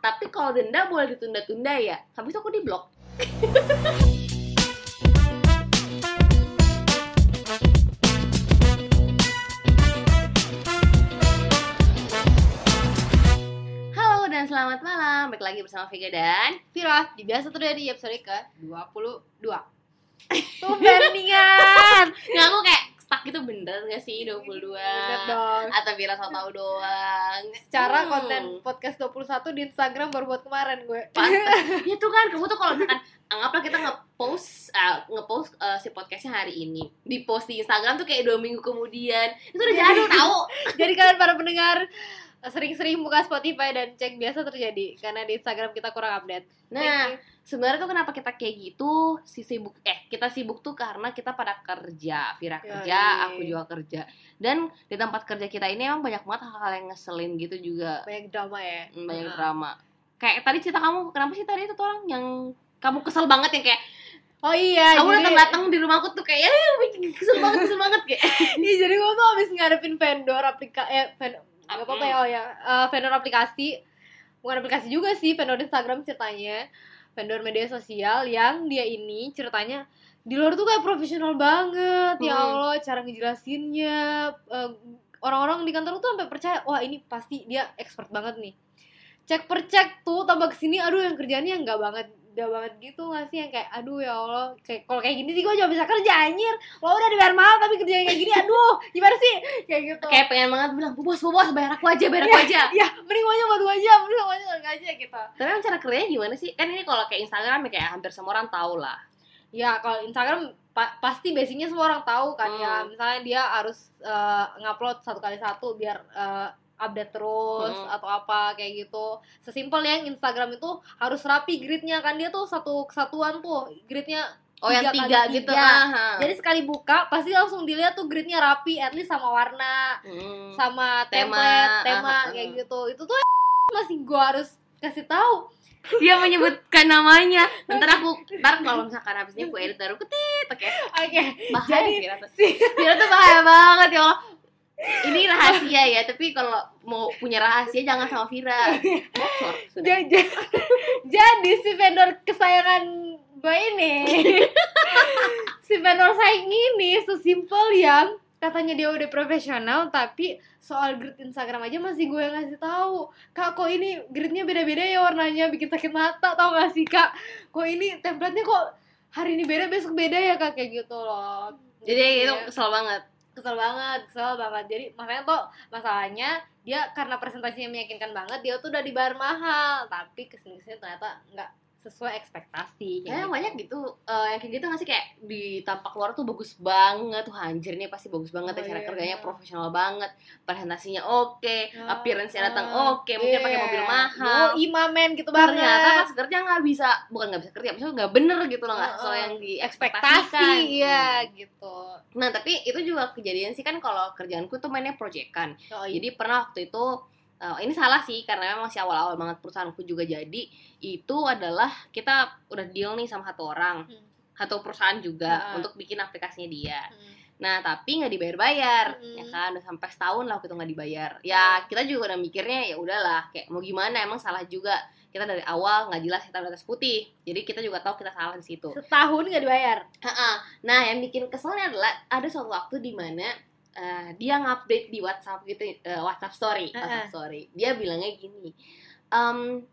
tapi kalau denda boleh ditunda-tunda ya. Habis itu aku di blok Halo dan selamat malam. Balik lagi bersama Vega dan Vira, di biasa terjadi di episode ke 22 Tumben ningan Nggak aku kayak stuck gitu bener gak sih 22 Bener dong. Atau Vira so tau doang? Secara Hmm. konten podcast 21 di Instagram baru buat kemarin gue. Pantes. ya tuh kan kamu tuh kalau misalkan anggaplah kita nge-post uh, nge-post uh, si podcastnya hari ini. Di post di Instagram tuh kayak dua minggu kemudian. Itu udah jadul tahu Jadi kalian para pendengar sering-sering buka Spotify dan cek biasa terjadi. Karena di Instagram kita kurang update. Nah sebenarnya tuh kenapa kita kayak gitu? Si sibuk eh kita sibuk tuh karena kita pada kerja. Vira kerja Yoi. aku juga kerja. Dan di tempat kerja kita ini emang banyak banget hal-hal yang ngeselin gitu juga. Banyak drama ya? Hmm, banyak Nah. drama. Kayak tadi cerita kamu kenapa sih tadi itu tuh orang yang kamu kesel banget yang kayak Oh iya kamu datang datang di rumahku tuh kayak "Eh, bikin kesel banget kesel banget. Kayak Iya jadi gue tuh abis ngadepin vendor aplikasi eh, ven- apa apa ya? Oh ya eh, vendor aplikasi. Bukan aplikasi juga sih vendor Instagram ceritanya vendor media sosial yang dia ini ceritanya di luar tuh kayak profesional banget ya Hmm. Allah cara ngejelasinnya eh, orang-orang di kantor tuh sampai percaya wah ini pasti dia expert banget nih cek per cek tuh tambah ke sini aduh yang kerjaannya nggak banget nggak banget gitu nggak sih? Yang kayak aduh ya Allah. Kayak kalau kayak gini sih gue juga bisa kerja anjir. Lo udah dibayar mahal tapi kerjanya kayak gini aduh gimana sih? Kayak gitu. Kayak pengen banget bilang bu bos bu bos bayar aku aja bayar aku aja. ya mending gue aja buat gue aja mending gue aja nggak aja gitu. Tapi emang cara kerjanya gimana sih? Kan ini kalau kayak Instagram ya kayak hampir semua orang tahu lah. Ya kalau Instagram pa- pasti basicnya semua orang tahu kan ya. Hmm. misalnya dia harus eh, ngupload satu kali satu biar eh, update terus Hmm. atau apa kayak gitu. Sesimpel yang Instagram itu harus rapi gridnya kan. Dia tuh satu kesatuan tuh gridnya oh yang Tiga tiga gitu. tiga. aha. jadi sekali buka pasti langsung dilihat tuh gridnya rapi at least sama warna Hmm. sama Tema, template tema aha, kayak gitu. Itu tuh masih gua harus kasih tahu. Dia menyebutkan namanya. Ntar aku ntar kalau misalkan habis ini aku edit baru ketit oke. Oke bahaya Jadi, tuh Vira tuh bahaya banget ya Allah ini rahasia ya tapi kalau mau punya rahasia jangan sama Vira. Bocor jadi, jadi si vendor kesayangan gue ini. Si vendor saing ini sesimpel yang katanya dia udah profesional tapi soal grid Instagram aja masih gue yang ngasih tahu. Kak kok ini gridnya beda-beda ya warnanya bikin sakit mata tau gak sih kak? Kok ini templatenya kok hari ini beda besok beda ya kak? Kayak gitu loh. Jadi itu Iya. kesel banget kesel banget kesel banget. Jadi makanya tuh masalahnya dia karena presentasinya meyakinkan banget dia tuh udah dibayar mahal. Tapi ke sini ke sini ternyata nggak sesuai ekspektasi kayak banyak gitu, eh, yang kayak gitu nggak sih kayak di tampak luar tuh bagus banget tuh anjir nih pasti bagus banget ya Oh, cara iya. kerjanya profesional banget, presentasinya oke, Ya, appearance-nya datang ah, oke, mungkin pakai iya. mobil mahal. Yo, imamen gitu Ternyata banget pas kerja nggak bisa, bukan nggak bisa kerja, maksudnya nggak bener gitu loh nggak Heeh. sesuai yang ekspektasi diekspektasikan. iya Hmm. gitu Nah tapi itu juga kejadian sih kan kalau kerjaanku tuh mainnya proyekan. oh, iya. Jadi pernah waktu itu eh, ini salah sih karena memang masih awal-awal banget perusahaanku juga jadi itu adalah kita udah deal nih sama satu orang Hmm. satu perusahaan juga Ha-ha. untuk bikin aplikasinya dia. Hmm. Nah tapi nggak dibayar-bayar Mm-mm. ya kan udah sampai setahun lah itu nggak dibayar. Ya kita juga udah mikirnya ya udahlah kayak mau gimana emang salah juga kita dari awal nggak jelas kita udah atas putih jadi kita juga tahu kita salah di situ. setahun nggak dibayar. Nah, yang bikin keselnya adalah ada suatu waktu di mana eh, dia ngupdate di WhatsApp gitu, eh, WhatsApp story, Ha-ha. WhatsApp story. Dia bilangnya gini, em,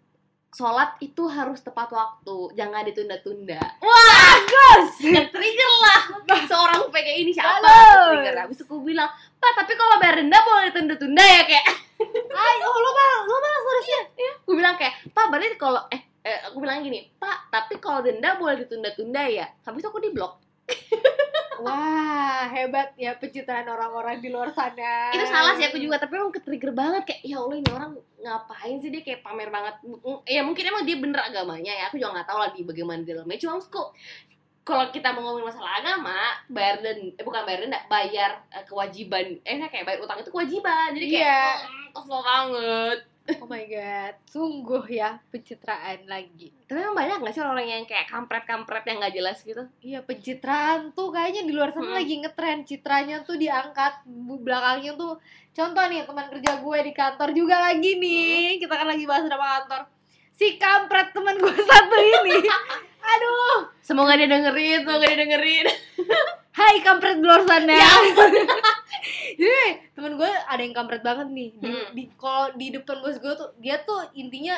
sholat itu harus tepat waktu, jangan ditunda-tunda. Wah, Gus trigger lah seorang PK ini siapa? Bagus. Trigger. Habis itu aku bilang, Pak, tapi kalau bayar denda boleh ditunda-tunda ya kayak. Ay, oh lo malah lo malah harusnya Aku bilang kayak, Pak, berarti kalau eh, eh, aku bilang gini, Pak, tapi kalau denda boleh ditunda-tunda ya. Habis itu aku di blok. wah hebat ya pencitraan orang-orang di luar sana. Itu salah sih aku juga tapi emang ke-trigger banget kayak ya Allah ini orang ngapain sih dia? Kayak pamer banget. Ya mungkin emang dia bener agamanya ya aku juga nggak tahu lah di bagaimana di dalamnya. Cuma kok kalau kita mau ngomongin masalah agama bayar dan eh, bukan bayar denda bayar eh, kewajiban. Eh kayak bayar utang itu kewajiban. Jadi kayak Iya. "Mm, kesel banget Oh my god, sungguh ya pencitraan lagi. tapi emang banyak gak sih orang yang kayak kampret-kampret yang nggak jelas gitu? Iya pencitraan tuh kayaknya di luar sana Hmm. lagi ngetren. Citranya tuh diangkat belakangnya tuh contoh nih teman kerja gue di kantor juga lagi nih. Kita kan lagi bahas drama kantor. Si kampret teman gue satu ini. Aduh. Semoga dia dengerin, semoga dia dengerin. hai kampret di luar sana Ya jadi temen gue ada yang kampret banget nih. Di, Hmm. di kalau di depan bos gue tuh dia tuh intinya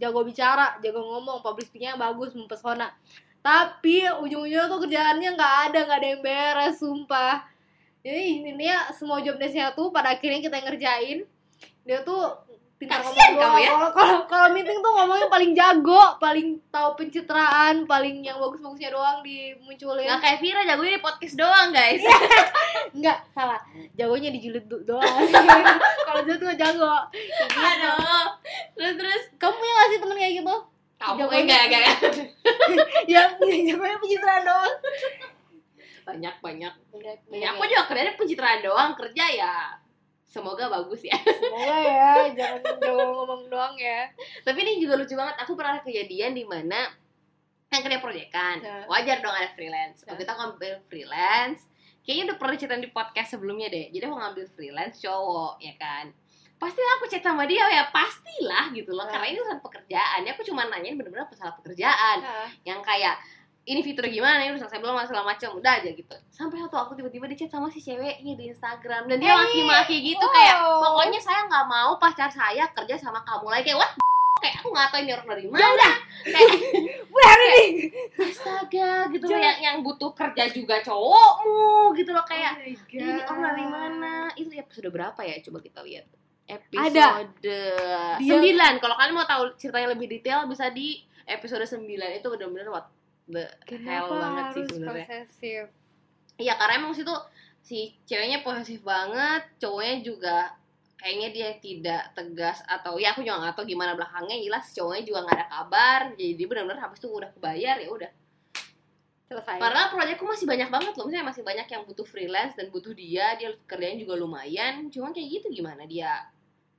jago bicara jago ngomong public speakingnya bagus mempesona. Tapi ujung-ujungnya tuh kerjaannya nggak ada nggak ada yang beres sumpah. Jadi intinya semua job desknya tuh pada akhirnya kita yang ngerjain. Dia tuh pintar Kasian ngomong kamu ya. Kalau- kalau kalau meeting tuh ngomongnya paling jago paling tahu pencitraan paling yang bagus-bagusnya doang dimunculin Nggak kayak Vira jagonya di podcast doang, guys. Enggak, salah. Jagonya di julid do- doang. Kalau dia tuh jago. Gitu. Aduh. Terus terus Kamu punya gak sih temen kayak gitu? kamu enggak enggak yang yang jagonya pencitraan doang. Banyak banyak. Ya, aku juga kerjanya pencitraan doang, kerja ya. Semoga bagus ya. Semoga ya, jangan jago ngomong doang ya. Tapi ini juga lucu banget. Aku pernah ada kejadian di mana kan kerja proyekan. Ya. Wajar dong ada freelance. Ya. Waktu itu aku ngambil freelance. Kayaknya udah pernah ceritain di podcast sebelumnya deh. Jadi aku ngambil freelance cowok, ya kan. Pasti aku chat sama dia ya pastilah gitu loh. Ya. Karena ini urusan pekerjaan. Ya, aku cuma nanyain bener-bener masalah pekerjaan. Yang kayak ini fitur gimana ini udah selesai belum masalah macam udah aja gitu. Sampai satu aku tiba-tiba di chat sama si ceweknya di Instagram dan dia Hey. maki-maki gitu Wow. kayak pokoknya saya nggak mau pacar saya kerja sama kamu lagi. Kayak what kayak aku nggak tahu ini orang dari mana. kayak Udah hari nih. astaga gitu loh yang yang butuh kerja juga cowokmu gitu loh kayak Oh ini orang dari mana? Itu episode berapa ya? Coba kita lihat. Episode 9 kalau kalian mau tahu ceritanya lebih detail bisa di episode 9 itu bener-bener the hell Kenapa banget sih sebenarnya posesif? Iya karena emang situ si ceweknya posesif banget, cowoknya juga kayaknya dia tidak tegas atau ya aku juga nggak tahu gimana belakangnya jelas cowoknya juga nggak ada kabar jadi benar-benar habis itu udah kebayar ya udah Selesai. karena proyekku masih banyak banget loh misalnya masih banyak yang butuh freelance dan butuh dia dia kerjanya juga lumayan cuma kayak gitu gimana dia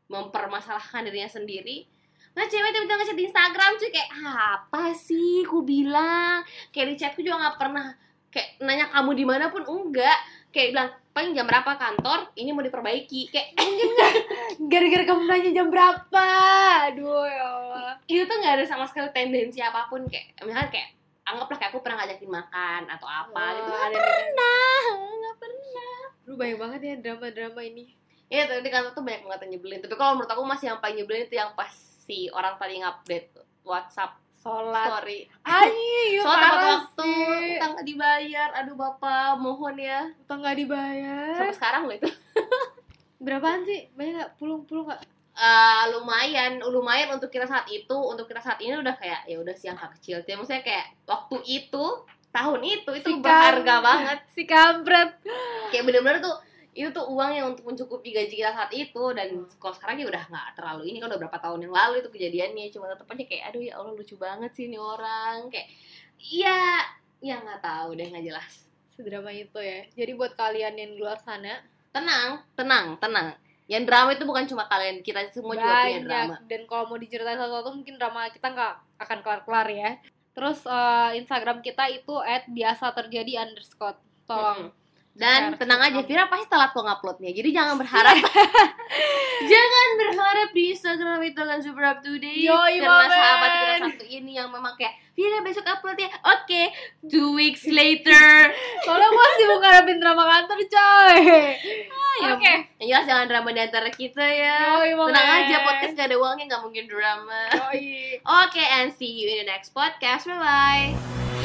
mempermasalahkan dirinya sendiri Nah cewek tiba-tiba ngechat di Instagram cuy kayak apa sih ku bilang kayak di chatku juga nggak pernah kayak nanya kamu di mana pun enggak kayak bilang paling jam berapa kantor ini mau diperbaiki kayak Gara-gara kamu nanya jam berapa? Aduh ya Allah. itu tuh nggak ada sama sekali tendensi apa pun kayak misalnya kayak anggaplah kayak aku pernah ngajakin makan atau apa gitu Oh, nggak ada nih. pernah nggak pernah Lu banyak banget ya drama-drama ini. Iya, tapi di kantor tuh banyak banget yang nyebelin. Tapi kalau menurut aku masih yang paling nyebelin itu yang pas si orang tadi ngupdate WhatsApp Sholat. story. Ayo, Soal tepat parah waktu, utang nggak dibayar. Aduh bapak, mohon ya. Utang nggak dibayar. Sampai sekarang loh itu. Berapaan sih? Banyak nggak? Puluh puluh nggak? Eh, lumayan, lumayan untuk kita saat itu, untuk kita saat ini udah kayak ya udah sih angka kecil. Jadi maksudnya kayak waktu itu, tahun itu itu Si berharga banget. Si kampret. Kayak bener-bener tuh itu tuh uang yang untuk mencukupi gaji kita saat itu dan kalau sekarang ya udah nggak terlalu ini kan udah berapa tahun yang lalu itu kejadiannya cuma tetep aja kayak aduh ya Allah lucu banget sih ini orang kayak iya ya nggak tahu deh nggak jelas Sedrama itu ya. Jadi buat kalian yang di luar sana tenang tenang tenang yang drama itu bukan cuma kalian kita semua juga punya drama banyak dan kalau mau diceritain satu-satu mungkin drama kita nggak akan kelar-kelar ya. Terus eh, Instagram kita itu @biasa terjadi underscore. Tolong. Dan tenang aja. Vira pasti telat kok nguploadnya. Jadi jangan berharap. Jangan berharap di Instagram itu akan super up to date. Yoi, karena sahabat kita satu ini yang memang kayak Vira besok upload ya oke two weeks later. Soalnya gue sibuk ngadepin drama kantor coy. ya, Oke. yang jelas jangan drama di antara kita ya. Yoi, tenang aja podcast gak ada uangnya gak mungkin drama. Oke and see you in the next podcast. Bye bye